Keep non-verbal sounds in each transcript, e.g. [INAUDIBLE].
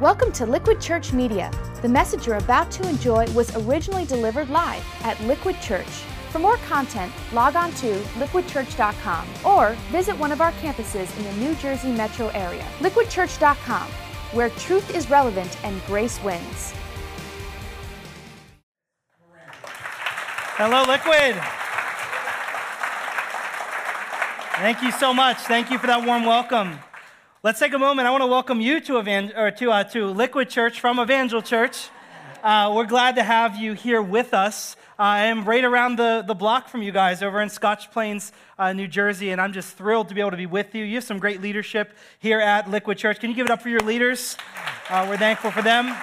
Welcome to Liquid Church Media. The message you're about to enjoy was originally delivered live at Liquid Church. For more content, log on to liquidchurch.com or visit one of our campuses in the New Jersey metro area. Liquidchurch.com, where truth is relevant and grace wins. Hello, Liquid. Thank you so much. Thank you for that warm welcome. Let's take a moment. I want to welcome you to, Evangel- or to, uh, to Liquid Church from Evangel Church. Uh, we're glad to have you here with us. Uh, I am right around the, the block from you guys over in Scotch Plains, uh, New Jersey, and I'm just thrilled to be able to be with you. You have some great leadership here at Liquid Church. Can you give it up for your leaders? Uh, we're thankful for them.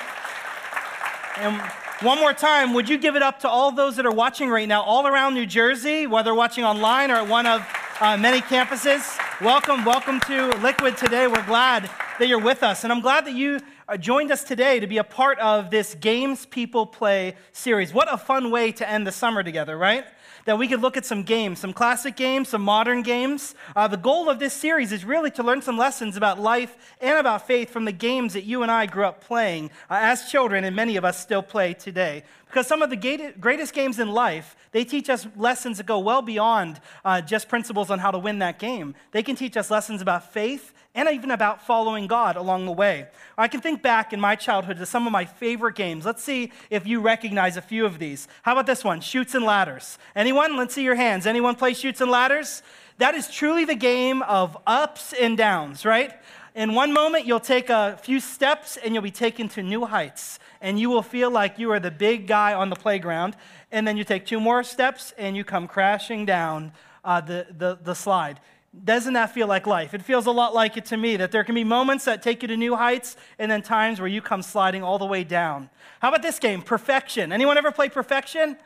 And one more time, would you give it up to all those that are watching right now, all around New Jersey, whether watching online or at one of uh, many campuses? Welcome, welcome to Liquid today. We're glad that you're with us. And I'm glad that you uh, joined us today to be a part of this Games People Play series. What a fun way to end the summer together, right? That we could look at some games, some classic games, some modern games. Uh, the goal of this series is really to learn some lessons about life and about faith from the games that you and I grew up playing uh, as children, and many of us still play today. Because some of the greatest games in life, they teach us lessons that go well beyond uh, just principles on how to win that game. They can teach us lessons about faith and even about following God along the way. I can think back in my childhood to some of my favorite games. Let's see if you recognize a few of these. How about this one? Chutes and Ladders. Anyone? Let's see your hands. Anyone play Chutes and Ladders? That is truly the game of ups and downs, right? In one moment, you'll take a few steps and you'll be taken to new heights and you will feel like you are the big guy on the playground. And then you take two more steps and you come crashing down uh, the, the, the slide. Doesn't that feel like life? It feels a lot like it to me that there can be moments that take you to new heights and then times where you come sliding all the way down. How about this game, Perfection? Anyone ever play Perfection?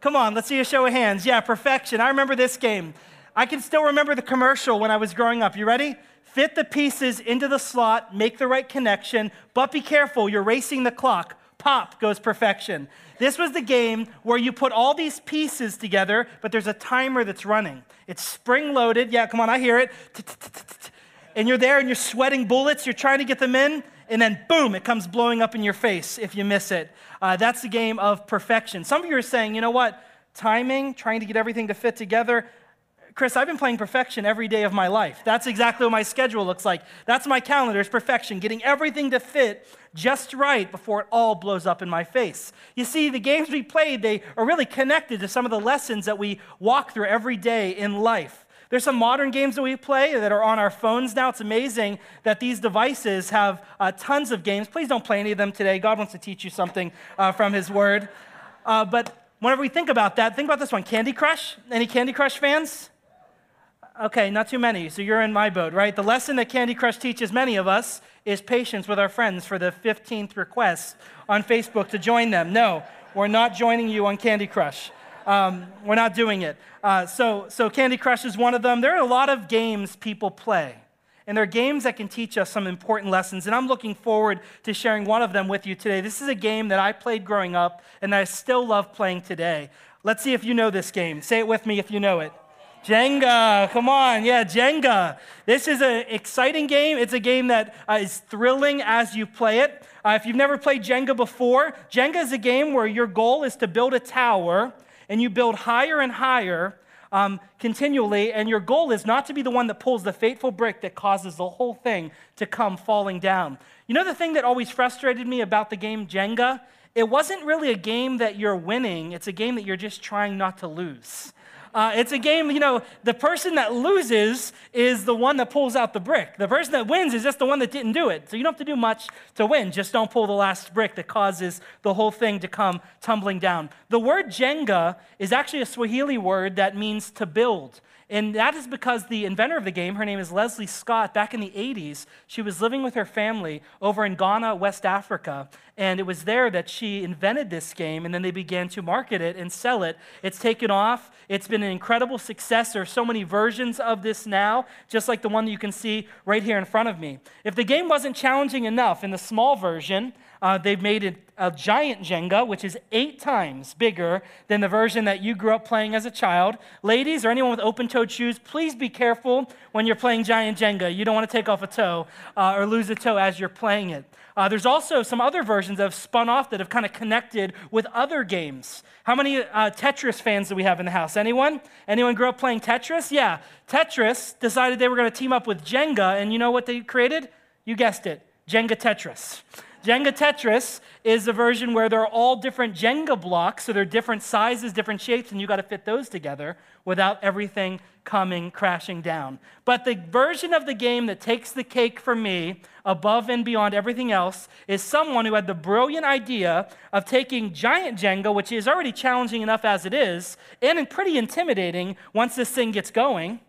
Come on, let's see a show of hands. Yeah, Perfection. I remember this game. I can still remember the commercial when I was growing up. You ready? Fit the pieces into the slot, make the right connection, but be careful, you're racing the clock. Pop goes perfection. This was the game where you put all these pieces together, but there's a timer that's running. It's spring loaded. Yeah, come on, I hear it. And you're there and you're sweating bullets, you're trying to get them in, and then boom, it comes blowing up in your face if you miss it. Uh, that's the game of perfection. Some of you are saying, you know what? Timing, trying to get everything to fit together, Chris, I've been playing perfection every day of my life. That's exactly what my schedule looks like. That's my calendar, it's perfection, getting everything to fit just right before it all blows up in my face. You see, the games we played, they are really connected to some of the lessons that we walk through every day in life. There's some modern games that we play that are on our phones now. It's amazing that these devices have uh, tons of games. Please don't play any of them today. God wants to teach you something uh, from His Word. Uh, but whenever we think about that, think about this one Candy Crush. Any Candy Crush fans? Okay, not too many, so you're in my boat, right? The lesson that Candy Crush teaches many of us is patience with our friends for the 15th request on Facebook to join them. No, we're not joining you on Candy Crush. Um, we're not doing it. Uh, so, so Candy Crush is one of them. There are a lot of games people play, and there are games that can teach us some important lessons. And I'm looking forward to sharing one of them with you today. This is a game that I played growing up, and that I still love playing today. Let's see if you know this game. Say it with me if you know it. Jenga, come on, yeah, Jenga. This is an exciting game. It's a game that uh, is thrilling as you play it. Uh, if you've never played Jenga before, Jenga is a game where your goal is to build a tower and you build higher and higher um, continually, and your goal is not to be the one that pulls the fateful brick that causes the whole thing to come falling down. You know the thing that always frustrated me about the game Jenga? It wasn't really a game that you're winning, it's a game that you're just trying not to lose. Uh, it's a game, you know, the person that loses is the one that pulls out the brick. The person that wins is just the one that didn't do it. So you don't have to do much to win. Just don't pull the last brick that causes the whole thing to come tumbling down. The word Jenga is actually a Swahili word that means to build. And that is because the inventor of the game, her name is Leslie Scott, back in the 80s, she was living with her family over in Ghana, West Africa. And it was there that she invented this game, and then they began to market it and sell it. It's taken off. It's been an incredible success. There are so many versions of this now, just like the one that you can see right here in front of me. If the game wasn't challenging enough in the small version, Uh, they've made it a giant Jenga, which is eight times bigger than the version that you grew up playing as a child. Ladies or anyone with open toed shoes, please be careful when you're playing giant Jenga. You don't want to take off a toe uh, or lose a toe as you're playing it. Uh, there's also some other versions that have spun off that have kind of connected with other games. How many uh, Tetris fans do we have in the house? Anyone? Anyone grew up playing Tetris? Yeah. Tetris decided they were going to team up with Jenga, and you know what they created? You guessed it Jenga Tetris. Jenga Tetris is a version where there are all different Jenga blocks, so they're different sizes, different shapes, and you got to fit those together without everything coming crashing down. But the version of the game that takes the cake for me, above and beyond everything else, is someone who had the brilliant idea of taking giant Jenga, which is already challenging enough as it is, and pretty intimidating once this thing gets going.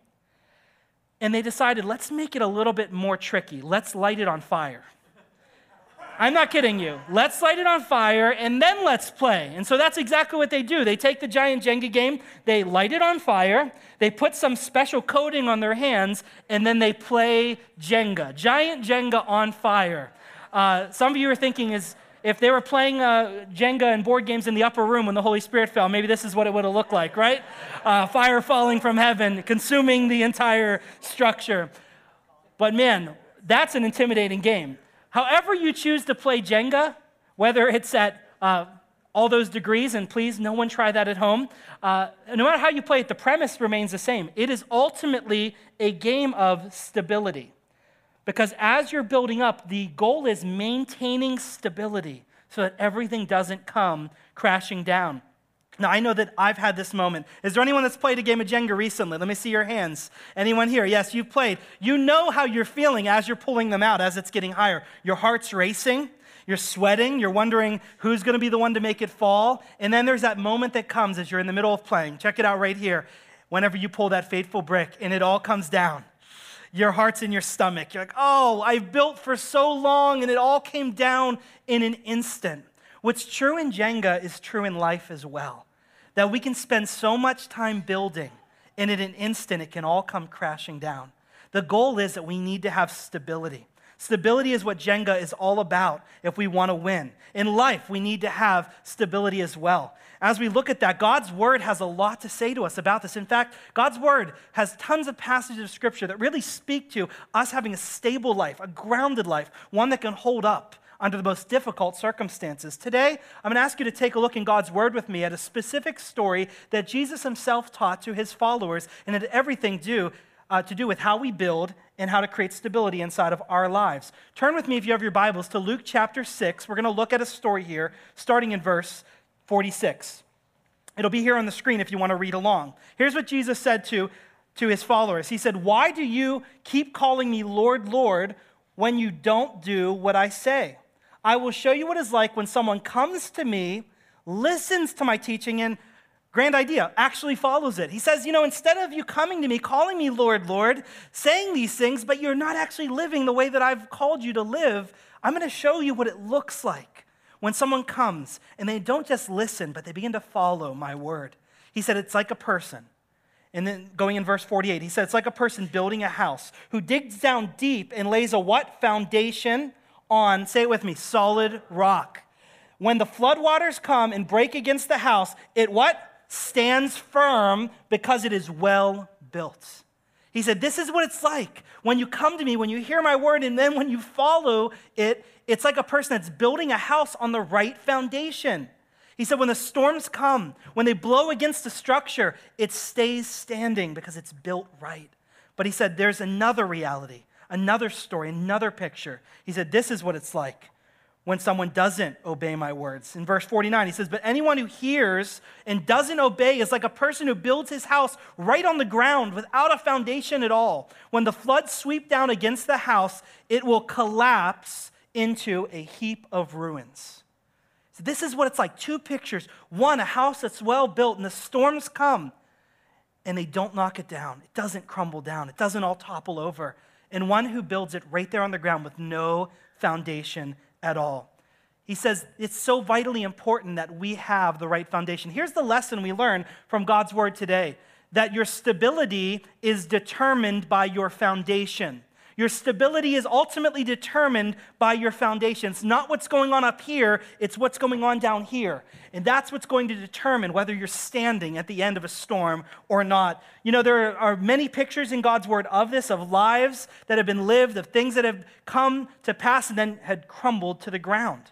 And they decided, let's make it a little bit more tricky. Let's light it on fire. I'm not kidding you. Let's light it on fire and then let's play. And so that's exactly what they do. They take the giant Jenga game, they light it on fire, they put some special coating on their hands, and then they play Jenga. Giant Jenga on fire. Uh, some of you are thinking, is if they were playing uh, Jenga and board games in the upper room when the Holy Spirit fell, maybe this is what it would have looked like, right? Uh, fire falling from heaven, consuming the entire structure. But man, that's an intimidating game. However, you choose to play Jenga, whether it's at uh, all those degrees, and please, no one try that at home. Uh, no matter how you play it, the premise remains the same. It is ultimately a game of stability. Because as you're building up, the goal is maintaining stability so that everything doesn't come crashing down. Now, I know that I've had this moment. Is there anyone that's played a game of Jenga recently? Let me see your hands. Anyone here? Yes, you've played. You know how you're feeling as you're pulling them out, as it's getting higher. Your heart's racing, you're sweating, you're wondering who's going to be the one to make it fall. And then there's that moment that comes as you're in the middle of playing. Check it out right here. Whenever you pull that fateful brick and it all comes down, your heart's in your stomach. You're like, oh, I've built for so long and it all came down in an instant. What's true in Jenga is true in life as well that we can spend so much time building, and in an instant, it can all come crashing down. The goal is that we need to have stability. Stability is what Jenga is all about if we want to win. In life, we need to have stability as well. As we look at that, God's word has a lot to say to us about this. In fact, God's word has tons of passages of scripture that really speak to us having a stable life, a grounded life, one that can hold up under the most difficult circumstances. Today, I'm going to ask you to take a look in God's Word with me at a specific story that Jesus himself taught to his followers and had everything do, uh, to do with how we build and how to create stability inside of our lives. Turn with me, if you have your Bibles, to Luke chapter 6. We're going to look at a story here, starting in verse 46. It'll be here on the screen if you want to read along. Here's what Jesus said to, to his followers He said, Why do you keep calling me Lord, Lord, when you don't do what I say? I will show you what it's like when someone comes to me, listens to my teaching, and grand idea, actually follows it. He says, You know, instead of you coming to me, calling me Lord, Lord, saying these things, but you're not actually living the way that I've called you to live, I'm going to show you what it looks like when someone comes and they don't just listen, but they begin to follow my word. He said, It's like a person. And then going in verse 48, he said, It's like a person building a house who digs down deep and lays a what? Foundation on, say it with me, solid rock. When the floodwaters come and break against the house, it what? Stands firm because it is well built. He said, This is what it's like when you come to me, when you hear my word, and then when you follow it, it's like a person that's building a house on the right foundation. He said, When the storms come, when they blow against the structure, it stays standing because it's built right. But he said, There's another reality another story, another picture. He said, This is what it's like when someone doesn't obey my words. In verse 49, he says, But anyone who hears and doesn't obey is like a person who builds his house right on the ground without a foundation at all. When the floods sweep down against the house, it will collapse into a heap of ruins. So this is what it's like two pictures. One, a house that's well built, and the storms come, and they don't knock it down. It doesn't crumble down, it doesn't all topple over and one who builds it right there on the ground with no foundation at all. He says it's so vitally important that we have the right foundation. Here's the lesson we learn from God's word today that your stability is determined by your foundation. Your stability is ultimately determined by your foundations. Not what's going on up here, it's what's going on down here. And that's what's going to determine whether you're standing at the end of a storm or not. You know, there are many pictures in God's word of this, of lives that have been lived, of things that have come to pass and then had crumbled to the ground.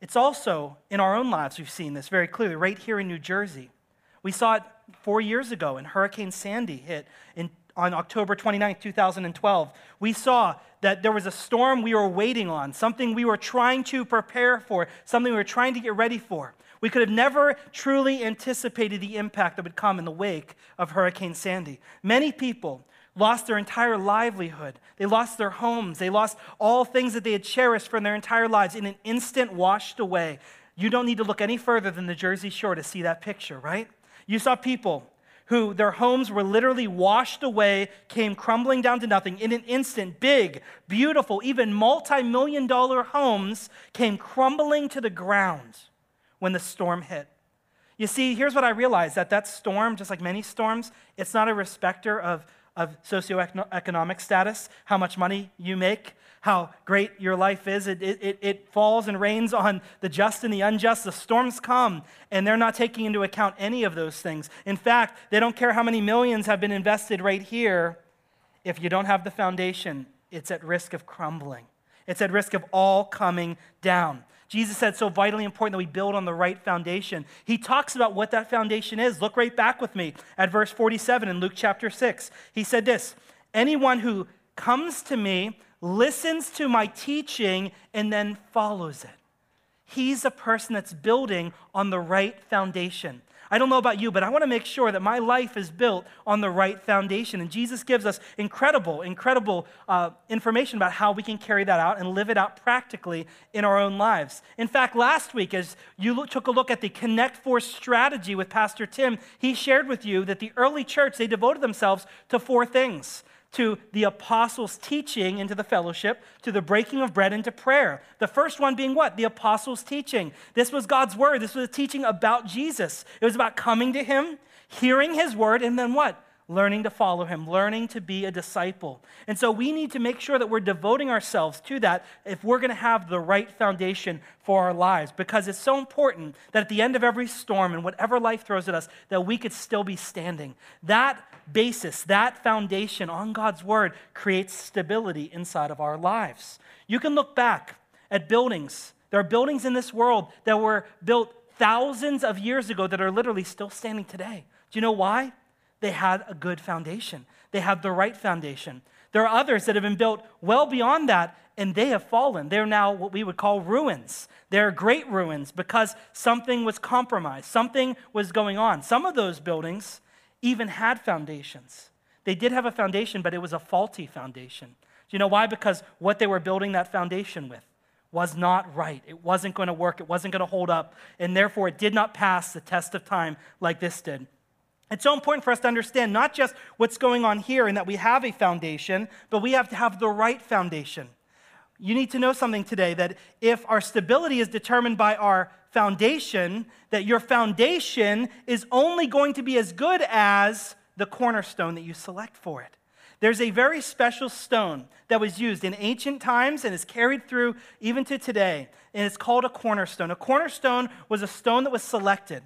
It's also in our own lives, we've seen this very clearly, right here in New Jersey. We saw it four years ago when Hurricane Sandy hit in, on October 29, 2012. We saw that there was a storm we were waiting on, something we were trying to prepare for, something we were trying to get ready for. We could have never truly anticipated the impact that would come in the wake of Hurricane Sandy. Many people lost their entire livelihood. They lost their homes. They lost all things that they had cherished for their entire lives in an instant washed away. You don't need to look any further than the Jersey Shore to see that picture, right? You saw people who their homes were literally washed away, came crumbling down to nothing in an instant. Big, beautiful, even multi million dollar homes came crumbling to the ground when the storm hit. You see, here's what I realized that that storm, just like many storms, it's not a respecter of of socioeconomic status, how much money you make, how great your life is. It, it, it falls and rains on the just and the unjust. The storms come, and they're not taking into account any of those things. In fact, they don't care how many millions have been invested right here. If you don't have the foundation, it's at risk of crumbling, it's at risk of all coming down. Jesus said so vitally important that we build on the right foundation. He talks about what that foundation is. Look right back with me at verse 47 in Luke chapter 6. He said this Anyone who comes to me, listens to my teaching, and then follows it. He's a person that's building on the right foundation. I don't know about you, but I want to make sure that my life is built on the right foundation. And Jesus gives us incredible, incredible uh, information about how we can carry that out and live it out practically in our own lives. In fact, last week, as you look, took a look at the Connect Force strategy with Pastor Tim, he shared with you that the early church, they devoted themselves to four things to the apostles' teaching into the fellowship, to the breaking of bread, into prayer. The first one being what? The apostles' teaching. This was God's word. This was a teaching about Jesus. It was about coming to him, hearing his word, and then what? Learning to follow him, learning to be a disciple. And so we need to make sure that we're devoting ourselves to that if we're going to have the right foundation for our lives because it's so important that at the end of every storm and whatever life throws at us that we could still be standing. That basis, that foundation on God's word creates stability inside of our lives. You can look back at buildings. There are buildings in this world that were built thousands of years ago that are literally still standing today. Do you know why? They had a good foundation. They had the right foundation. There are others that have been built well beyond that, and they have fallen. They're now what we would call ruins. They're great ruins because something was compromised, something was going on. Some of those buildings even had foundations. They did have a foundation, but it was a faulty foundation. Do you know why? Because what they were building that foundation with was not right. It wasn't going to work. It wasn't going to hold up. And therefore, it did not pass the test of time like this did. It's so important for us to understand not just what's going on here and that we have a foundation, but we have to have the right foundation. You need to know something today that if our stability is determined by our foundation, that your foundation is only going to be as good as the cornerstone that you select for it. There's a very special stone that was used in ancient times and is carried through even to today, and it's called a cornerstone. A cornerstone was a stone that was selected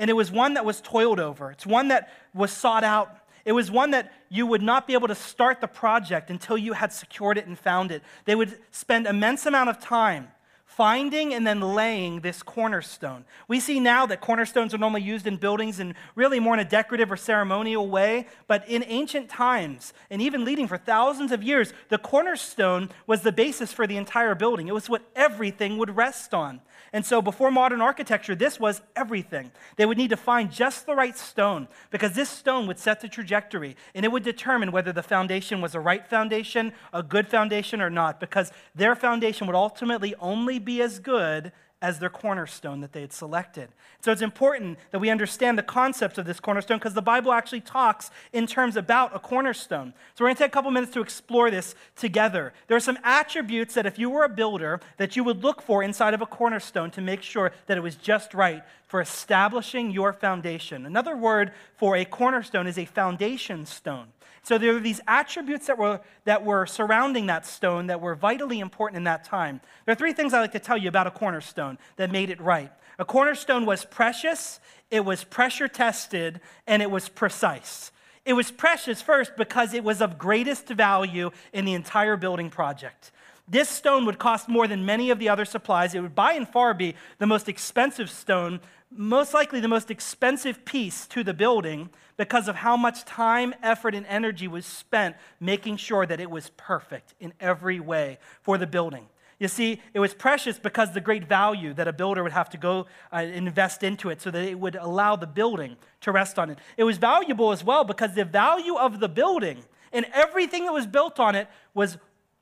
and it was one that was toiled over. It's one that was sought out. It was one that you would not be able to start the project until you had secured it and found it. They would spend immense amount of time finding and then laying this cornerstone. We see now that cornerstones are normally used in buildings and really more in a decorative or ceremonial way, but in ancient times, and even leading for thousands of years, the cornerstone was the basis for the entire building. It was what everything would rest on. And so, before modern architecture, this was everything. They would need to find just the right stone because this stone would set the trajectory and it would determine whether the foundation was a right foundation, a good foundation, or not, because their foundation would ultimately only be as good as their cornerstone that they had selected. So it's important that we understand the concepts of this cornerstone because the Bible actually talks in terms about a cornerstone. So we're going to take a couple minutes to explore this together. There are some attributes that if you were a builder that you would look for inside of a cornerstone to make sure that it was just right for establishing your foundation. Another word for a cornerstone is a foundation stone. So there were these attributes that were, that were surrounding that stone that were vitally important in that time. There are three things I like to tell you about a cornerstone that made it right. A cornerstone was precious, it was pressure tested, and it was precise. It was precious first because it was of greatest value in the entire building project. This stone would cost more than many of the other supplies. It would by and far be the most expensive stone, most likely the most expensive piece to the building because of how much time, effort, and energy was spent making sure that it was perfect in every way for the building. You see, it was precious because the great value that a builder would have to go uh, invest into it so that it would allow the building to rest on it. It was valuable as well because the value of the building and everything that was built on it was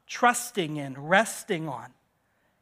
trusting in, resting on,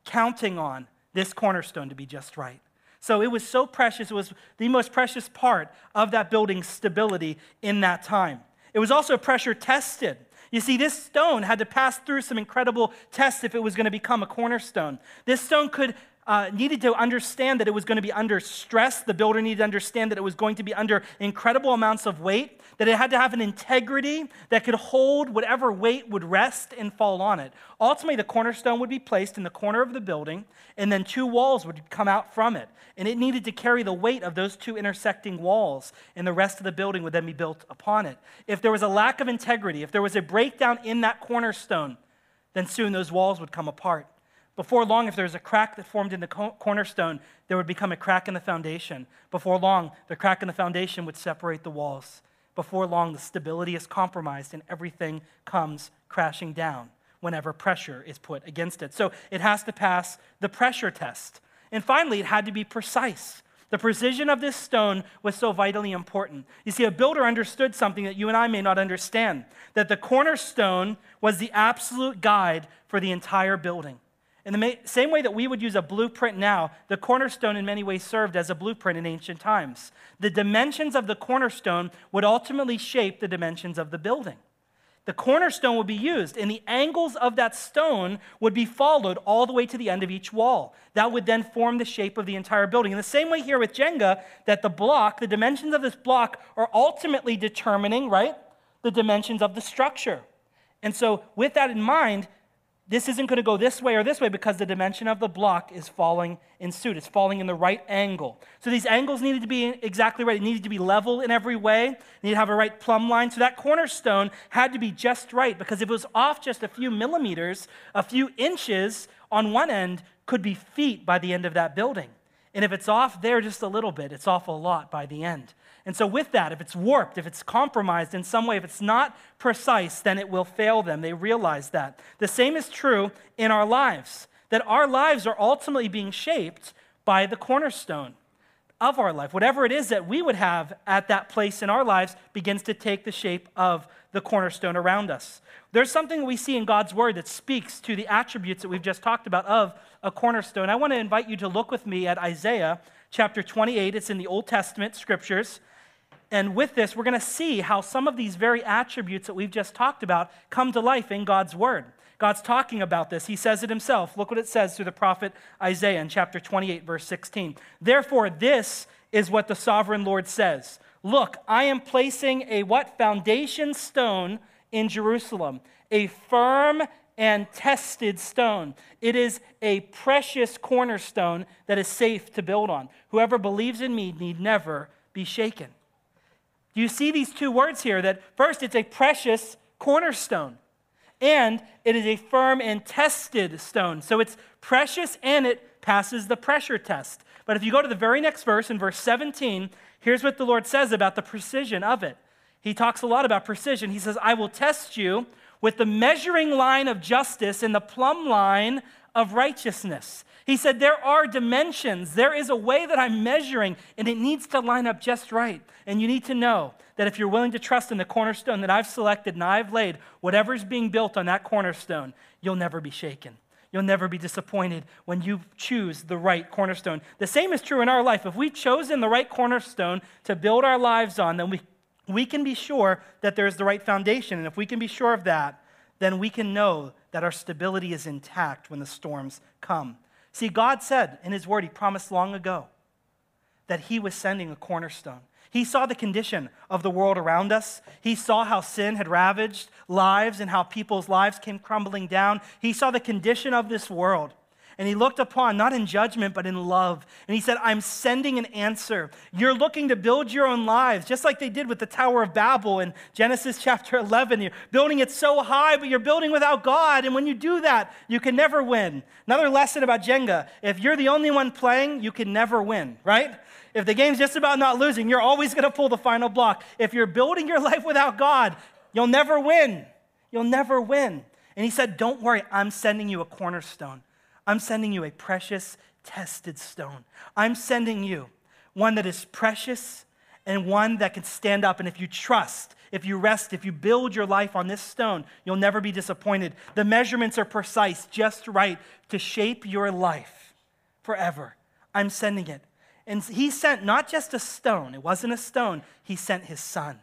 counting on this cornerstone to be just right. So it was so precious. It was the most precious part of that building's stability in that time. It was also pressure tested. You see, this stone had to pass through some incredible tests if it was going to become a cornerstone. This stone could uh, needed to understand that it was going to be under stress. The builder needed to understand that it was going to be under incredible amounts of weight, that it had to have an integrity that could hold whatever weight would rest and fall on it. Ultimately, the cornerstone would be placed in the corner of the building, and then two walls would come out from it. And it needed to carry the weight of those two intersecting walls, and the rest of the building would then be built upon it. If there was a lack of integrity, if there was a breakdown in that cornerstone, then soon those walls would come apart. Before long, if there was a crack that formed in the cornerstone, there would become a crack in the foundation. Before long, the crack in the foundation would separate the walls. Before long, the stability is compromised and everything comes crashing down whenever pressure is put against it. So it has to pass the pressure test. And finally, it had to be precise. The precision of this stone was so vitally important. You see, a builder understood something that you and I may not understand that the cornerstone was the absolute guide for the entire building. In the same way that we would use a blueprint now, the cornerstone in many ways served as a blueprint in ancient times. The dimensions of the cornerstone would ultimately shape the dimensions of the building. The cornerstone would be used, and the angles of that stone would be followed all the way to the end of each wall. That would then form the shape of the entire building. In the same way here with Jenga, that the block, the dimensions of this block, are ultimately determining, right, the dimensions of the structure. And so, with that in mind, this isn't going to go this way or this way because the dimension of the block is falling in suit. It's falling in the right angle. So these angles needed to be exactly right. It needed to be level in every way. It needed to have a right plumb line. So that cornerstone had to be just right because if it was off just a few millimeters, a few inches on one end could be feet by the end of that building. And if it's off there just a little bit, it's off a lot by the end. And so, with that, if it's warped, if it's compromised in some way, if it's not precise, then it will fail them. They realize that. The same is true in our lives, that our lives are ultimately being shaped by the cornerstone of our life. Whatever it is that we would have at that place in our lives begins to take the shape of the cornerstone around us. There's something we see in God's word that speaks to the attributes that we've just talked about of a cornerstone. I want to invite you to look with me at Isaiah chapter 28. It's in the Old Testament scriptures. And with this, we're going to see how some of these very attributes that we've just talked about come to life in God's Word. God's talking about this. He says it himself. Look what it says through the prophet Isaiah in chapter 28, verse 16. Therefore, this is what the sovereign Lord says Look, I am placing a what? Foundation stone in Jerusalem, a firm and tested stone. It is a precious cornerstone that is safe to build on. Whoever believes in me need never be shaken. You see these two words here? That first, it's a precious cornerstone, and it is a firm and tested stone. So it's precious and it passes the pressure test. But if you go to the very next verse, in verse 17, here's what the Lord says about the precision of it. He talks a lot about precision. He says, I will test you with the measuring line of justice and the plumb line of righteousness. He said, There are dimensions. There is a way that I'm measuring, and it needs to line up just right. And you need to know that if you're willing to trust in the cornerstone that I've selected and I've laid, whatever's being built on that cornerstone, you'll never be shaken. You'll never be disappointed when you choose the right cornerstone. The same is true in our life. If we've chosen the right cornerstone to build our lives on, then we, we can be sure that there's the right foundation. And if we can be sure of that, then we can know that our stability is intact when the storms come. See, God said in His Word, He promised long ago that He was sending a cornerstone. He saw the condition of the world around us. He saw how sin had ravaged lives and how people's lives came crumbling down. He saw the condition of this world. And he looked upon, not in judgment, but in love. And he said, I'm sending an answer. You're looking to build your own lives, just like they did with the Tower of Babel in Genesis chapter [LAUGHS] 11. You're building it so high, but you're building without God. And when you do that, you can never win. Another lesson about Jenga if you're the only one playing, you can never win, right? If the game's just about not losing, you're always going to pull the final block. If you're building your [LAUGHS] life without God, you'll never win. You'll never win. And he said, Don't worry, I'm sending you a cornerstone. I'm sending you a precious, tested stone. I'm sending you one that is precious and one that can stand up. And if you trust, if you rest, if you build your life on this stone, you'll never be disappointed. The measurements are precise, just right to shape your life forever. I'm sending it. And he sent not just a stone, it wasn't a stone, he sent his son.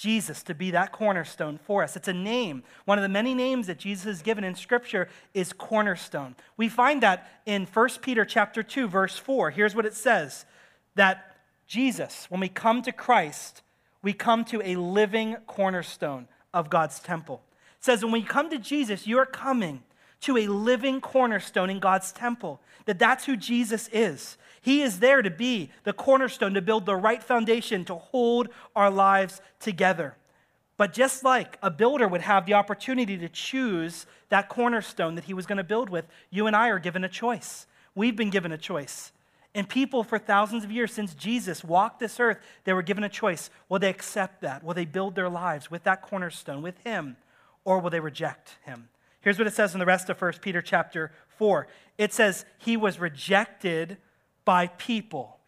Jesus to be that cornerstone for us. It's a name. One of the many names that Jesus has given in scripture is cornerstone. We find that in 1 Peter chapter 2 verse 4. Here's what it says that Jesus, when we come to Christ, we come to a living cornerstone of God's temple. It says when we come to Jesus, you are coming to a living cornerstone in God's temple. That that's who Jesus is. He is there to be the cornerstone, to build the right foundation, to hold our lives together. But just like a builder would have the opportunity to choose that cornerstone that he was going to build with, you and I are given a choice. We've been given a choice. And people for thousands of years since Jesus walked this earth, they were given a choice. Will they accept that? Will they build their lives with that cornerstone, with him? Or will they reject him? Here's what it says in the rest of 1 Peter chapter 4. It says, He was rejected by people,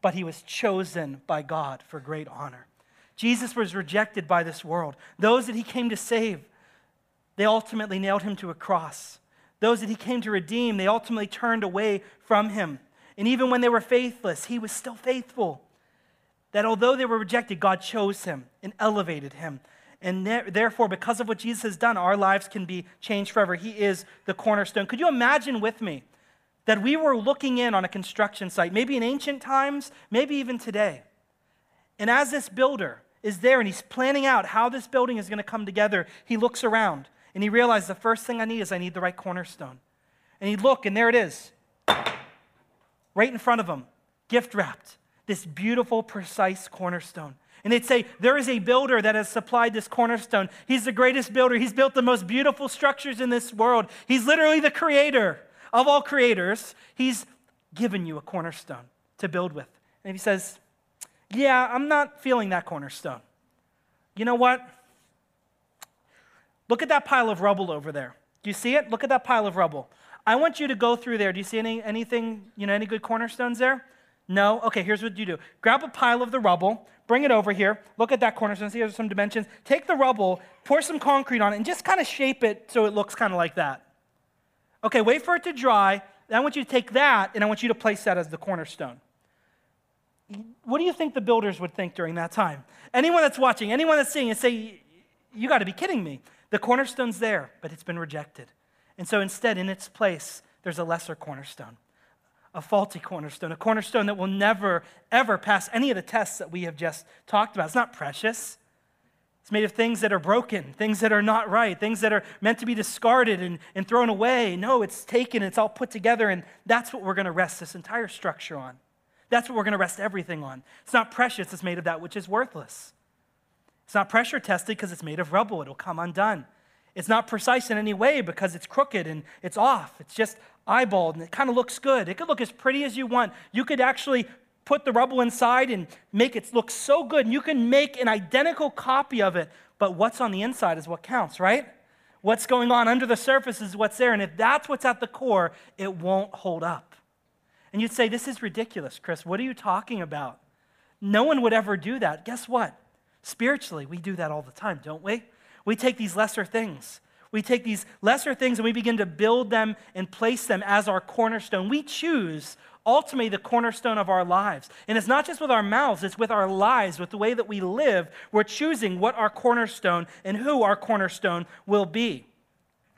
but he was chosen by God for great honor. Jesus was rejected by this world. Those that he came to save, they ultimately nailed him to a cross. Those that he came to redeem, they ultimately turned away from him. And even when they were faithless, he was still faithful. That although they were rejected, God chose him and elevated him. And therefore, because of what Jesus has done, our lives can be changed forever. He is the cornerstone. Could you imagine with me that we were looking in on a construction site, maybe in ancient times, maybe even today. And as this builder is there and he's planning out how this building is going to come together, he looks around and he realizes the first thing I need is I need the right cornerstone. And he'd look, and there it is, right in front of him, gift wrapped, this beautiful, precise cornerstone. And they'd say, There is a builder that has supplied this cornerstone. He's the greatest builder. He's built the most beautiful structures in this world. He's literally the creator of all creators, he's given you a cornerstone to build with. And he says, Yeah, I'm not feeling that cornerstone, you know what? Look at that pile of rubble over there. Do you see it? Look at that pile of rubble. I want you to go through there. Do you see any, anything, you know, any good cornerstones there? No? Okay, here's what you do grab a pile of the rubble, bring it over here, look at that cornerstone, see there's some dimensions. Take the rubble, pour some concrete on it, and just kind of shape it so it looks kind of like that. Okay, wait for it to dry. I want you to take that and I want you to place that as the cornerstone. What do you think the builders would think during that time? Anyone that's watching, anyone that's seeing, and say, You got to be kidding me. The cornerstone's there, but it's been rejected. And so instead, in its place, there's a lesser cornerstone, a faulty cornerstone, a cornerstone that will never, ever pass any of the tests that we have just talked about. It's not precious, it's made of things that are broken, things that are not right, things that are meant to be discarded and, and thrown away. No, it's taken, it's all put together, and that's what we're going to rest this entire structure on. That's what we're going to rest everything on. It's not precious, it's made of that which is worthless. It's not pressure tested because it's made of rubble, it'll come undone. It's not precise in any way because it's crooked and it's off. It's just eyeballed and it kind of looks good. It could look as pretty as you want. You could actually put the rubble inside and make it look so good. And you can make an identical copy of it, but what's on the inside is what counts, right? What's going on under the surface is what's there. And if that's what's at the core, it won't hold up. And you'd say, This is ridiculous, Chris. What are you talking about? No one would ever do that. Guess what? Spiritually, we do that all the time, don't we? We take these lesser things. We take these lesser things and we begin to build them and place them as our cornerstone. We choose ultimately the cornerstone of our lives. And it's not just with our mouths, it's with our lives, with the way that we live. We're choosing what our cornerstone and who our cornerstone will be.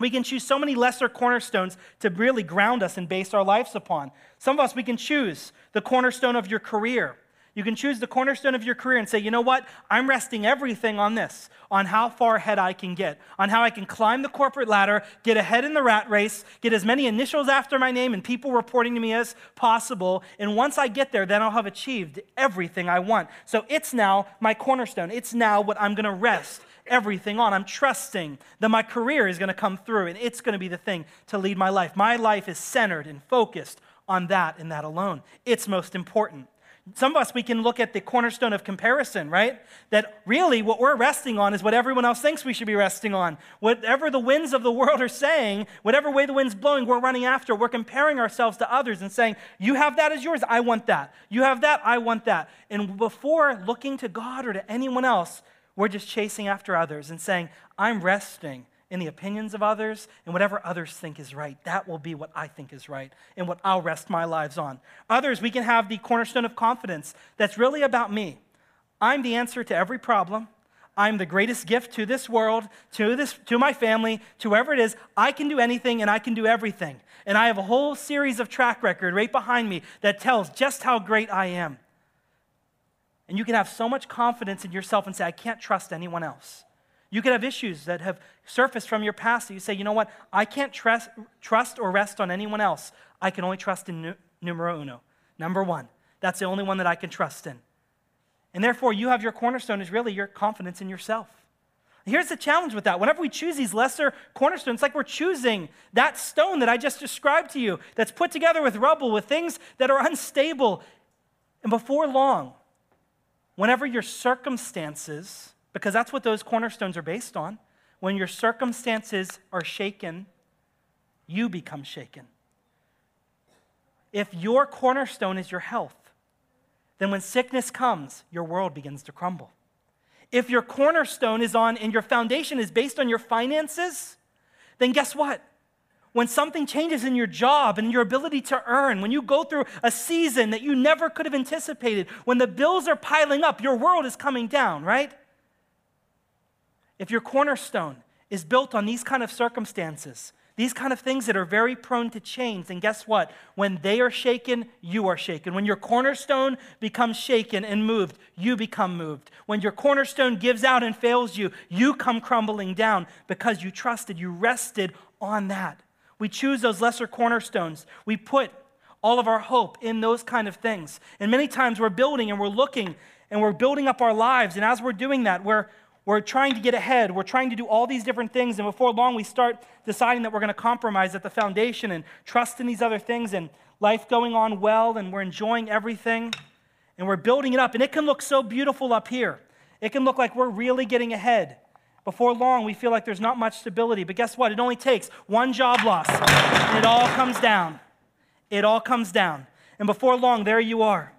We can choose so many lesser cornerstones to really ground us and base our lives upon. Some of us, we can choose the cornerstone of your career. You can choose the cornerstone of your career and say, you know what? I'm resting everything on this, on how far ahead I can get, on how I can climb the corporate ladder, get ahead in the rat race, get as many initials after my name and people reporting to me as possible. And once I get there, then I'll have achieved everything I want. So it's now my cornerstone. It's now what I'm going to rest everything on. I'm trusting that my career is going to come through and it's going to be the thing to lead my life. My life is centered and focused on that and that alone. It's most important. Some of us, we can look at the cornerstone of comparison, right? That really what we're resting on is what everyone else thinks we should be resting on. Whatever the winds of the world are saying, whatever way the wind's blowing, we're running after. We're comparing ourselves to others and saying, You have that as yours, I want that. You have that, I want that. And before looking to God or to anyone else, we're just chasing after others and saying, I'm resting in the opinions of others and whatever others think is right. That will be what I think is right and what I'll rest my lives on. Others, we can have the cornerstone of confidence that's really about me. I'm the answer to every problem. I'm the greatest gift to this world, to, this, to my family, to whoever it is. I can do anything and I can do everything. And I have a whole series of track record right behind me that tells just how great I am. And you can have so much confidence in yourself and say, I can't trust anyone else. You could have issues that have surfaced from your past that you say, you know what, I can't trust, trust or rest on anyone else. I can only trust in numero uno, number one. That's the only one that I can trust in. And therefore, you have your cornerstone is really your confidence in yourself. Here's the challenge with that. Whenever we choose these lesser cornerstones, it's like we're choosing that stone that I just described to you that's put together with rubble, with things that are unstable. And before long, whenever your circumstances because that's what those cornerstones are based on. When your circumstances are shaken, you become shaken. If your cornerstone is your health, then when sickness comes, your world begins to crumble. If your cornerstone is on and your foundation is based on your finances, then guess what? When something changes in your job and your ability to earn, when you go through a season that you never could have anticipated, when the bills are piling up, your world is coming down, right? If your cornerstone is built on these kind of circumstances, these kind of things that are very prone to change, then guess what? When they are shaken, you are shaken. When your cornerstone becomes shaken and moved, you become moved. When your cornerstone gives out and fails you, you come crumbling down because you trusted, you rested on that. We choose those lesser cornerstones. We put all of our hope in those kind of things. And many times we're building and we're looking and we're building up our lives. And as we're doing that, we're we're trying to get ahead. We're trying to do all these different things. And before long, we start deciding that we're going to compromise at the foundation and trust in these other things and life going on well and we're enjoying everything and we're building it up. And it can look so beautiful up here. It can look like we're really getting ahead. Before long, we feel like there's not much stability. But guess what? It only takes one job loss and it all comes down. It all comes down. And before long, there you are,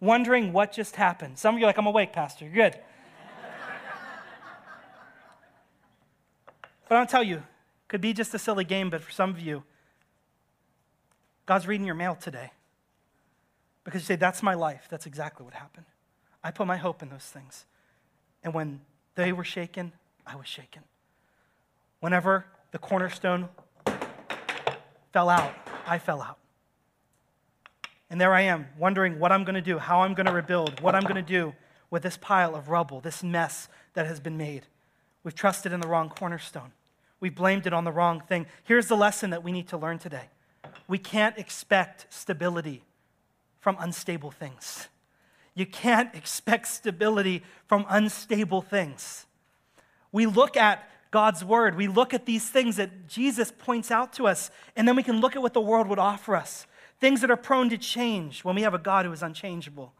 wondering what just happened. Some of you are like, I'm awake, Pastor. Good. But I'll tell you, could be just a silly game, but for some of you, God's reading your mail today. Because you say, That's my life. That's exactly what happened. I put my hope in those things. And when they were shaken, I was shaken. Whenever the cornerstone fell out, I fell out. And there I am, wondering what I'm going to do, how I'm going to rebuild, what I'm going to do with this pile of rubble, this mess that has been made. We've trusted in the wrong cornerstone. We've blamed it on the wrong thing. Here's the lesson that we need to learn today we can't expect stability from unstable things. You can't [LAUGHS] expect stability from unstable things. We look at God's word, we look at these things that Jesus points out to us, and then we can look at what the world would offer us things that are prone to change when we have a God who is unchangeable,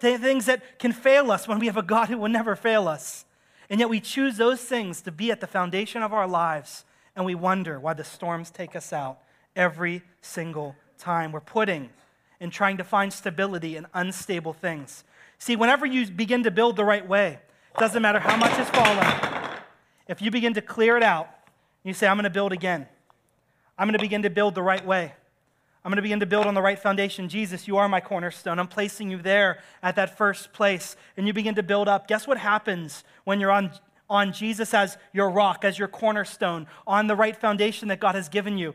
things that can fail us when we have a God who will never fail us. And yet we choose those things to be at the foundation of our lives, and we wonder why the storms take us out every single time. We're putting and trying to find stability in unstable things. See, whenever you begin to build the right way, it doesn't matter how much has fallen. If you begin to clear it out, you say, I'm going to build again. I'm going to begin to build the right way. I'm going to begin to build on the right foundation. Jesus, you are my cornerstone. I'm placing you there at that first place. And you begin to build up. Guess what happens when you're on, on Jesus as your rock, as your cornerstone, on the right foundation that God has given you?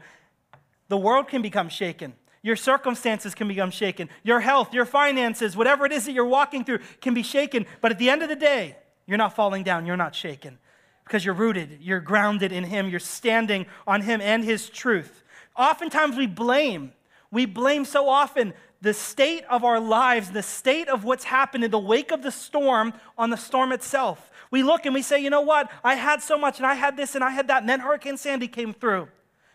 The world can become shaken. Your circumstances can become shaken. Your health, your finances, whatever it is that you're walking through can be shaken. But at the end of the day, you're not falling down. You're not shaken because you're rooted. You're grounded in Him. You're standing on Him and His truth. Oftentimes we blame. We blame so often the state of our lives, the state of what's happened in the wake of the storm on the storm itself. We look and we say, you know what? I had so much and I had this and I had that. And then Hurricane Sandy came through.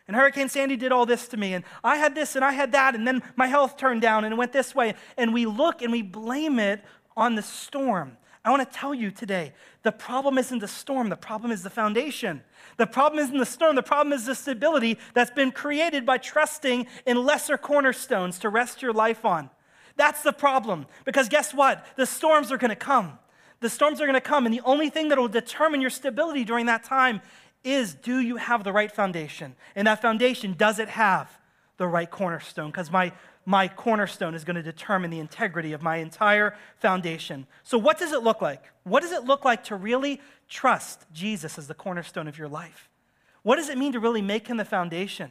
And Hurricane Sandy did all this to me, and I had this and I had that, and then my health turned down and it went this way. And we look and we blame it on the storm. I want to tell you today the problem isn't the storm, the problem is the foundation. The problem isn't the storm, the problem is the stability that's been created by trusting in lesser cornerstones to rest your life on. That's the problem. Because guess what? The storms are going to come. The storms are going to come, and the only thing that will determine your stability during that time is do you have the right foundation? And that foundation, does it have the right cornerstone? Because my, my cornerstone is going to determine the integrity of my entire foundation. So, what does it look like? What does it look like to really trust Jesus as the cornerstone of your life? What does it mean to really make him the foundation?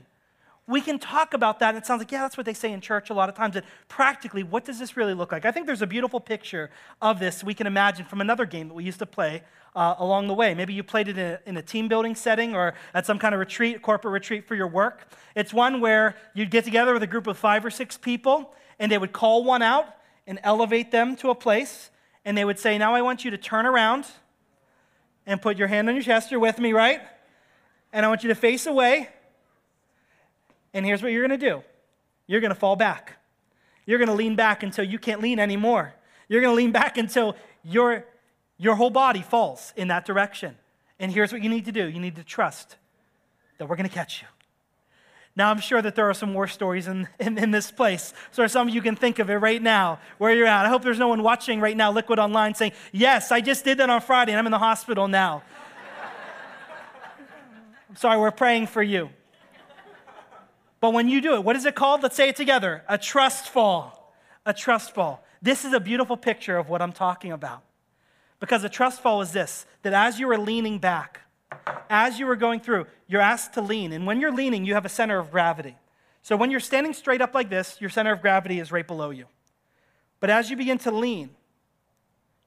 We can talk about that. And it sounds like, yeah, that's what they say in church a lot of times. And practically, what does this really look like? I think there's a beautiful picture of this we can imagine from another game that we used to play uh, along the way. Maybe you played it in a, in a, team building setting or at some kind of retreat, corporate retreat for your work. It's one where you'd get together with a group of five or six people, and they would call one out and elevate them to a place. And they would say, Now I want you to turn around and put your hand on your chest. You're with me, right? And I want you to face away and here's what you're going to do you're going to fall back. You're going to lean back until you can't lean anymore. You're going to lean back until your, your whole body falls in that direction. And here's what you need to do you need to trust that we're going to catch you. Now, I'm sure that there are some war stories in, in, in, this place. So, some of you can think of it right now, where you're at. I hope there's no one watching right now, Liquid Online, saying, Yes, I just did that on Friday and I'm in the hospital now. [LAUGHS] I'm sorry, we're praying for you. But when you do it, what is it called? Let's say it together a trust fall. A trust fall. This is a beautiful picture of what I'm talking about. Because a trust fall is this that as you are leaning back, as you are going through, you're asked to lean. And when you're leaning, you have a center of gravity. So when you're standing straight up like this, your center of gravity is right below you. But as you begin to lean,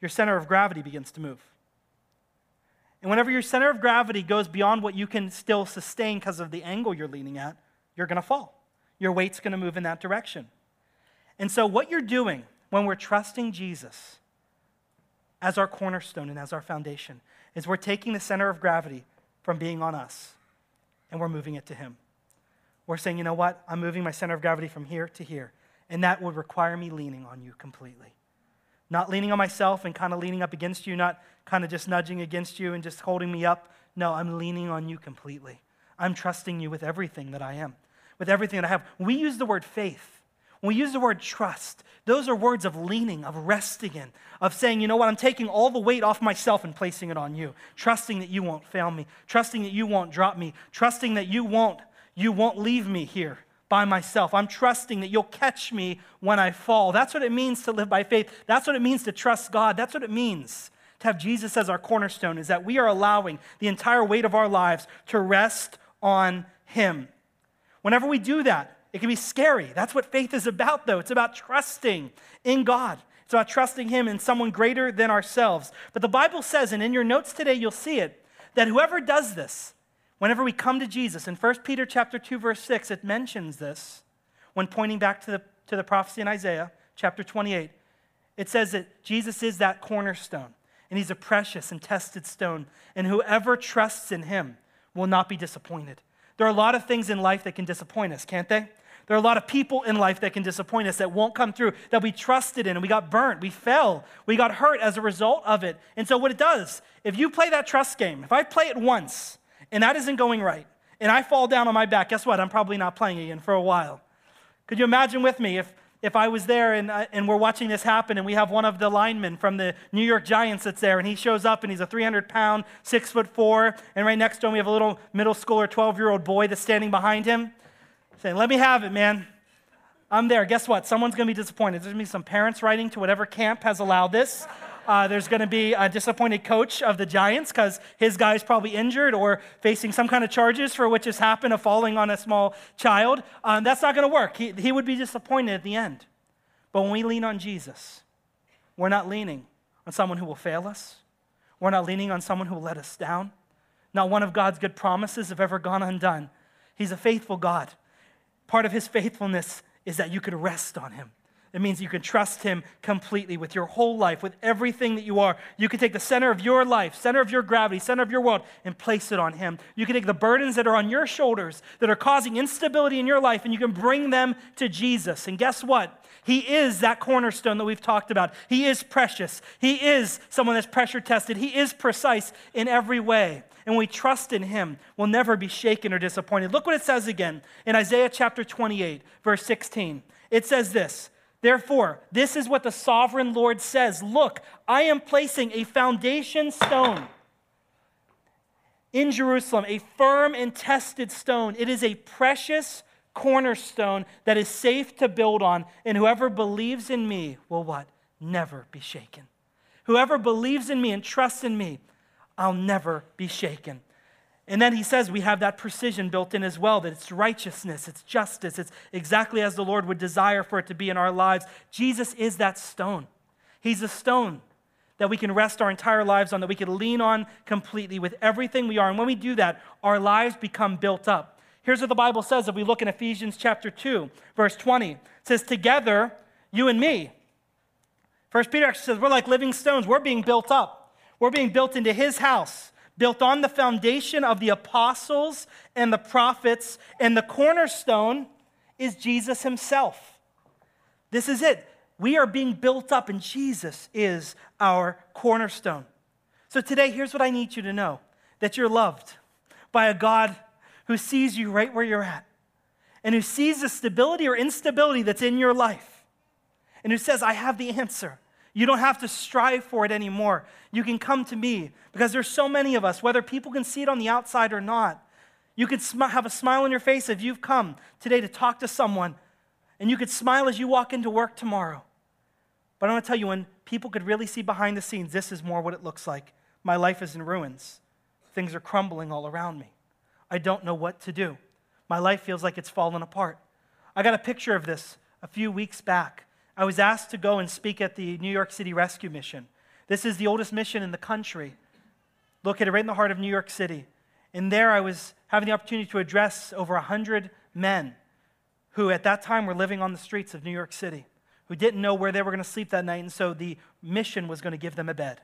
your center of gravity begins to move. And whenever your center of gravity goes beyond what you can still sustain because of the angle you're leaning at, you're going to fall. Your weight's going to move in that direction. And so, what you're doing when we're trusting Jesus as our cornerstone and as our foundation is we're taking the center of gravity from being on us and we're moving it to Him. We're saying, you know what? I'm moving my center of gravity from here to here. And that would require me leaning on you completely. Not leaning on myself and kind of leaning up against you, not kind of just nudging against you and just holding me up. No, I'm leaning on you completely. I'm trusting you with everything that I am, with everything that I have. we use the word faith, when we use the word trust, those are words of leaning, of resting in, of saying, you know what, I'm taking all the weight off myself and placing it on you, trusting that you won't fail me, trusting that you won't drop me, trusting that you won't, you won't leave me here by myself. I'm trusting that you'll catch me when I fall. That's what it means to live by faith. That's what it means to trust God. That's what it means to have Jesus as our cornerstone, is that we are allowing the entire weight of our lives to rest on Him. Whenever we do that, it can be scary. That's what faith is about, though. It's about trusting in God. It's about trusting Him in someone greater than ourselves. But the Bible says, and in your notes today you'll see it, that whoever does this, whenever we come to Jesus, in 1 Peter chapter 2, verse 6, it mentions this when pointing back to the, to the prophecy in Isaiah chapter 28. It says that Jesus is that cornerstone, and He's a precious and tested stone, and whoever trusts in Him will not be disappointed. There are a lot of things in life that can disappoint us, can't they? There are a lot of people in life that can disappoint us, that won't come through, that we trusted in, and we got burnt, we fell, we got hurt as a result of it. And so, what it does, if you play that trust game, if I play it once and that isn't going right, and I fall down on my back, guess what? I'm probably not playing again for a while. Could you imagine with me if if I was there and, uh, and we're watching this happen and we have one of the linemen from the New York Giants that's there and he shows up and he's a 300 pound, six foot four, and right next to him we have a little middle schooler, 12 year old boy that's standing behind him saying, Let me have it, man. I'm there. Guess what? Someone's going to be disappointed. There's going to be some parents writing to whatever camp has allowed this. Uh, there's going to be a disappointed coach of the Giants because his guy's probably injured or facing some kind of charges for which has happened of falling on a small child. Um, that's not going to work. He, he would be disappointed at the end. But when we lean on Jesus, we're not leaning on someone who will fail us. We're not leaning on someone who will let us down. Not one of God's good promises have ever gone undone. He's a faithful God. Part of his faithfulness is that you could rest on him. It means you can trust Him completely with your whole life, with everything that you are. You can take the center of your life, center of your gravity, center of your world, and place it on Him. You can take the burdens that are on your shoulders that are causing instability in your life, and you can bring them to Jesus. And guess what? He is that cornerstone that we've talked about. He is precious. He is someone that's pressure tested. He is precise in every way. And when we trust in Him, we'll never be shaken or disappointed. Look what it says again in Isaiah chapter 28, verse 16. It says this. Therefore, this is what the sovereign Lord says Look, I am placing a foundation stone in Jerusalem, a firm and tested stone. It is a precious cornerstone that is safe to build on, and whoever believes in me will what? Never be shaken. Whoever believes in me and trusts in me, I'll never be shaken. And then he says we have that precision built in as well that it's righteousness, it's justice, it's exactly as the Lord would desire for it to be in our lives. Jesus is that stone. He's a stone that we can rest our entire lives on, that we can lean on completely with everything we are. And when we do that, our lives become built up. Here's what the Bible says if we look in Ephesians chapter 2, verse 20. It says, Together, you and me. First Peter actually says, We're like living stones. We're being built up. We're being built into his house built on the foundation of the apostles and the prophets, and the cornerstone is Jesus himself. This is it. We are being built up, and Jesus is our cornerstone. So today, here's what I need you to know that you're loved by a God who sees you right where you're at, and who sees the stability or instability that's in your life, and who says, I have the answer. You don't have to strive for it anymore. You can come to me because there's so many of us, whether people can see it on the outside or not. You could sm- have a smile on your face if you've come today to talk to someone, and you could smile as you walk into work tomorrow. But I want to tell you, when people could really see behind the scenes, this is more what it looks like. My life is in ruins, things are crumbling all around me. I don't know what to do. My life feels like it's fallen apart. I got a picture of this a few weeks back. I was asked to go and speak at the New York City Rescue Mission. This is the oldest mission in the country, located right in the heart of New York City. And there I was having the opportunity to address over 100 men who at that time were living on the streets of New York City, who didn't know where they were going to sleep that night, and so the mission was going to give them a bed.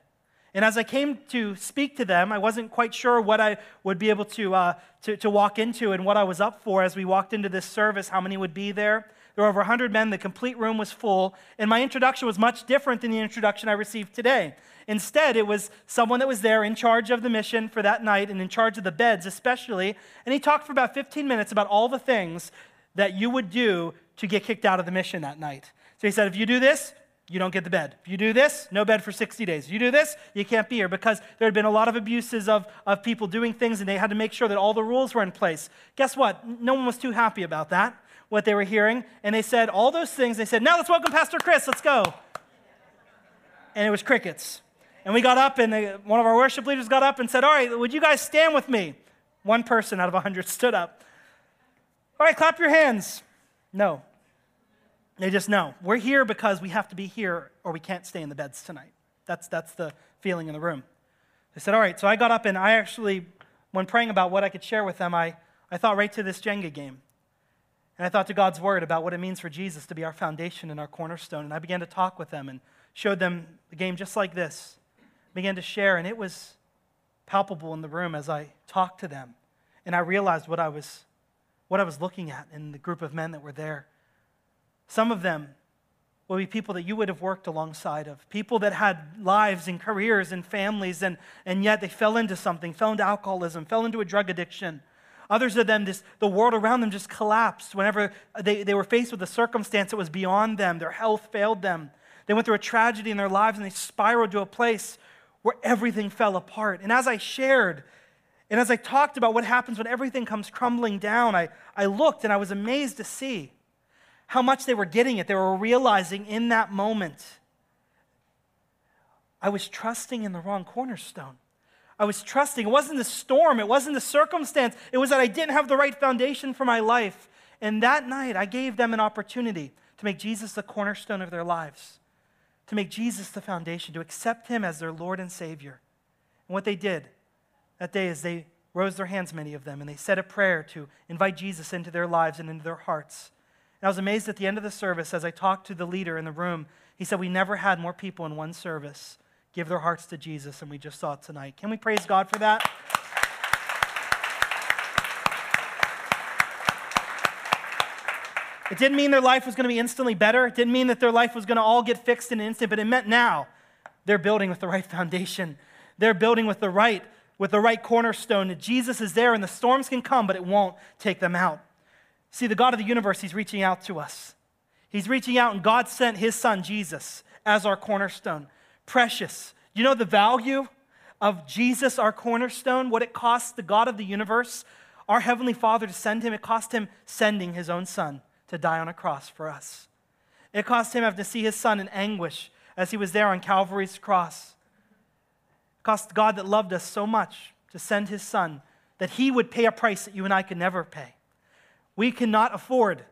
And as I came to speak to them, I wasn't quite sure what I would be able to, uh, to, to walk into and what I was up for as we walked into this service, how many would be there. There were over 100 men. The complete room was full. And my introduction was much different than the introduction I received today. Instead, it was someone that was there in charge of the mission for that night and in charge of the beds, especially. And he talked for about 15 minutes about all the things that you would do to get kicked out of the mission that night. So he said, if you do this, you don't get the bed. If you do this, no bed for 60 days. If you do this, you can't be here because there had been a lot of abuses of, of people doing things and they had to make sure that all the rules were in place. Guess what? No one was too happy about that what they were hearing, and they said all those things. They said, Now let's welcome Pastor Chris, let's go. And it was crickets. And we got up, and the, one of our worship leaders got up and said, All right, would you guys stand with me? One person out of a 100 [LAUGHS] stood up. All right, clap your hands. No. They just know. We're here because we have to be here or we can't stay in the beds tonight. That's, that's the feeling in the room. They said, All right. So I got up and I actually, when praying about what I could share with them, I, I thought right to this Jenga game. And I thought to God's word about what it means for Jesus to be our foundation and our cornerstone. And I began to talk with them and showed them the game just like this. began to share, and it was palpable in the room as I talked to them. And I realized what I was, what I was looking at in the group of men that were there. Some of them will be people that you would have worked alongside of, people that had lives and careers and families, and, and yet they fell into something, fell into alcoholism, fell into a drug addiction Others of them, this, the world around them just collapsed whenever they, they were faced with a circumstance that was beyond them. Their health failed them. They went through a tragedy in their lives and they spiraled to a place where everything fell apart. And as I shared, and as I talked about what happens when everything comes crumbling down, I, I looked and I was amazed to see how much they were getting it. They were realizing in that moment I was trusting in the wrong cornerstone. I was trusting. It wasn't the storm, it wasn't the circumstance. It was that I didn't have the right foundation for my life. And that night, I gave them an opportunity to make Jesus the cornerstone of their lives, to make Jesus the foundation, to accept Him as their Lord and Savior. And what they did that day is they rose their hands, many of them, and they said a prayer to invite Jesus into their lives and into their hearts. And I was amazed at the end of the service as I talked to the leader in the room. He said, We never had more people in one service give their hearts to Jesus, and we just saw it tonight. Can we praise God for that? It didn't mean their life was going to be instantly better. It didn't mean that their life was going to all get fixed in an instant, but it meant now they're building with the right foundation. They're building with the right with the right cornerstone. Jesus is there and the storms can come, but it won't take them out. See, the God of the universe, he's reaching out to us. He's reaching out and God sent his son Jesus as our cornerstone. Precious. You know the value of Jesus, our cornerstone, what it costs the God of the universe, our heavenly Father to send him? It cost him sending his own son to die on a cross for us. It cost him having to see his son in anguish as he was there on Calvary's cross. It cost God that loved us so much to send his son that he would pay a price that you and I could never pay. We cannot afford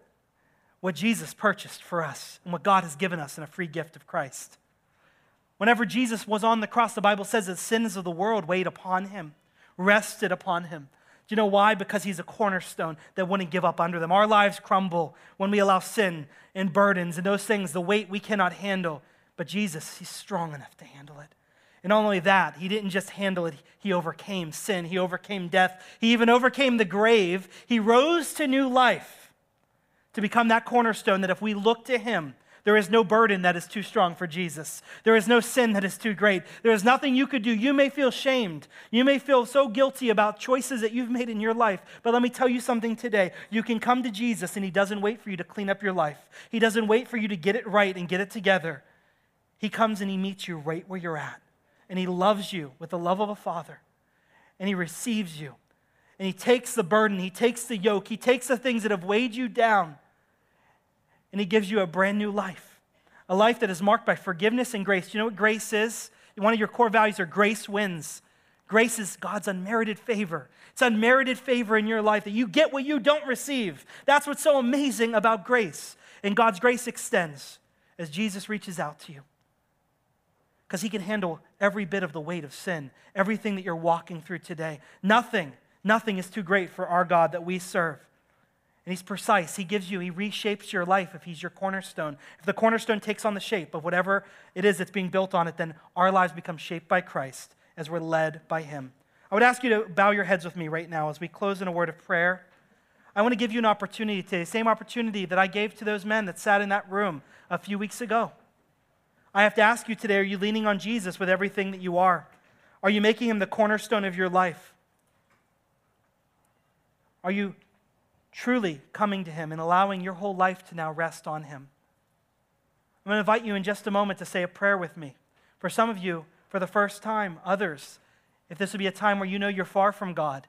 what Jesus purchased for us and what God has given us in a free gift of Christ. Whenever Jesus was on the cross, the Bible says the sins of the world weighed upon him, rested upon him. Do you know why? Because he's a cornerstone that wouldn't give up under them. Our lives crumble when we allow sin and burdens and those things, the weight we cannot handle. But Jesus, he's strong enough to handle it. And not only that, he didn't just handle it, he overcame sin, he overcame death, he even overcame the grave. He rose to new life to become that cornerstone that if we look to him, there is no burden that is too strong for Jesus. There is no sin that is too great. There is nothing you could do. You may feel shamed. You may feel so guilty about choices that you've made in your life. But let me tell you something today. You can come to Jesus, and He doesn't wait for you to clean up your life, He doesn't wait for you to get it right and get it together. He comes and He meets you right where you're at. And He loves you with the love of a father. And He receives you. And He takes the burden, He takes the yoke, He takes the things that have weighed you down and He gives you a brand new life. A life that is marked by forgiveness and grace. You know what grace is? One of your core values are grace wins. Grace is God's unmerited favor. It's unmerited favor in your life that you get what you don't receive. That's what's so amazing about grace. And God's grace extends as Jesus reaches out to you. Because he can handle every bit of the weight of sin, everything that you're walking through today. Nothing, nothing is too great for our God that we serve. And he's precise. He gives you, he reshapes your life if he's your cornerstone. If the cornerstone takes on the shape of whatever it is that's being built on it, then our lives become shaped by Christ as we're led by him. I would ask you to bow your heads with me right now as we close in a word of prayer. I want to give you an opportunity today, same opportunity that I gave to those men that sat in that room a few weeks ago. I have to ask you today are you leaning on Jesus with everything that you are? Are you making him the cornerstone of your life? Are you truly coming to Him and allowing your whole life to now rest on Him. I'm going to invite you in just a moment to say a prayer with me. For some of you, for the first time, others, if this would be a time where you know you're far from God,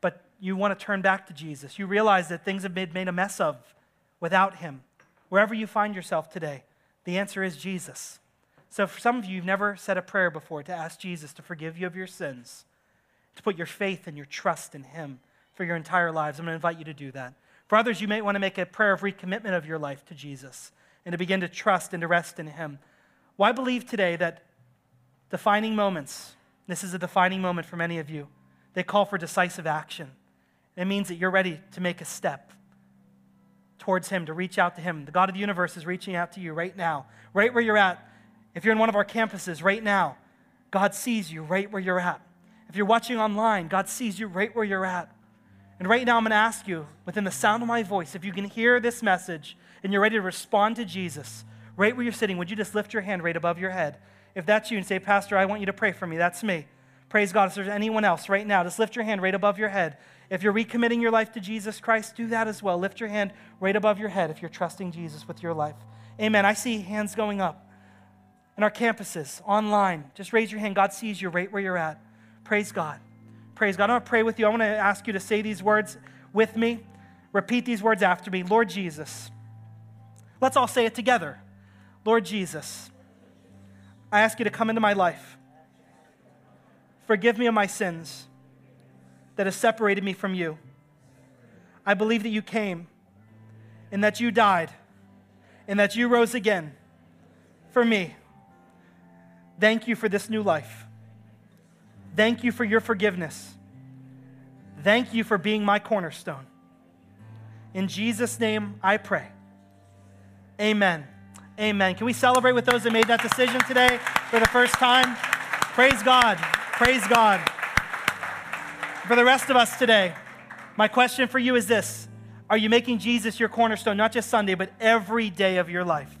but you want to turn back to Jesus, you realize that things have been made a mess of without Him. Wherever you find yourself today, the answer is Jesus. So, for some of you, you've never said a prayer before to ask Jesus to forgive you of your sins, to put your faith and your trust in Him for your entire lives. I'm going to invite you to do that. For others, you may want to make a prayer of recommitment of your life to Jesus and to begin to trust and to rest in Him. Well, believe today that defining moments, this is a defining moment for many of you, they call for decisive action. It means that you're ready to make a step towards Him, to reach out to Him. The God of the universe is reaching out to you right now, right where you're at. If you're in one of our campuses right now, God sees you right where you're at. If you're watching online, God sees you right where you're at. And right now, I'm going to ask you, within the sound of my voice, if you can hear this message and you're ready to respond to Jesus, right where you're sitting, would you just lift your hand right above your head? If that's you and say, Pastor, I want you to pray for me, that's me. Praise God. If there's anyone else right now, just lift your hand right above your head. If you're recommitting your life to Jesus Christ, do that as well. Lift your hand right above your head if you're trusting Jesus with your life. Amen. I see hands going up in our campuses, online. Just raise your hand. God sees you right where you're at. Praise God. Praise God. I want to pray with you. I want to ask you to say these words with me. Repeat these words after me. Lord Jesus. Let's all say it together. Lord Jesus, I ask you to come into my life. Forgive me of my sins that have separated me from you. I believe that you came and that you died and that you rose again for me. Thank you for this new life. Thank you for your forgiveness. Thank you for being my cornerstone. In Jesus' name, I pray. Amen. Amen. Can we celebrate with those that made that decision today for the first time? Praise God. Praise God. For the rest of us today, my question for you is this Are you making Jesus your cornerstone, not just Sunday, but every day of your life?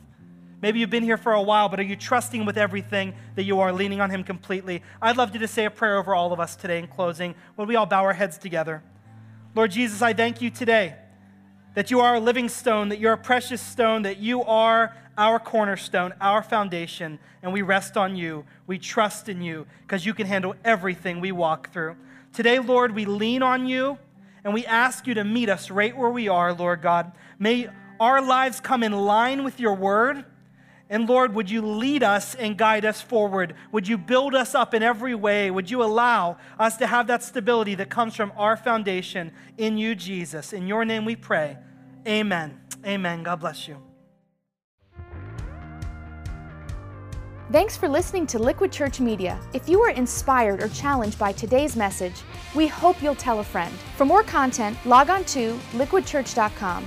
Maybe you've been here for a while, but are you trusting with everything that you are, leaning on Him completely? I'd love you to say a prayer over all of us today in closing when we all bow our heads together. Lord Jesus, I thank you today that you are a living stone, that you're a precious stone, that you are our cornerstone, our foundation, and we rest on you. We trust in you because you can handle everything we walk through. Today, Lord, we lean on you and we ask you to meet us right where we are, Lord God. May our lives come in line with your word. And Lord, would you lead us and guide us forward? Would you build us up in every way? Would you allow us to have that stability that comes from our foundation in you, Jesus? In your name we pray. Amen. Amen. God bless you. Thanks for listening to Liquid Church Media. If you were inspired or challenged by today's message, we hope you'll tell a friend. For more content, log on to liquidchurch.com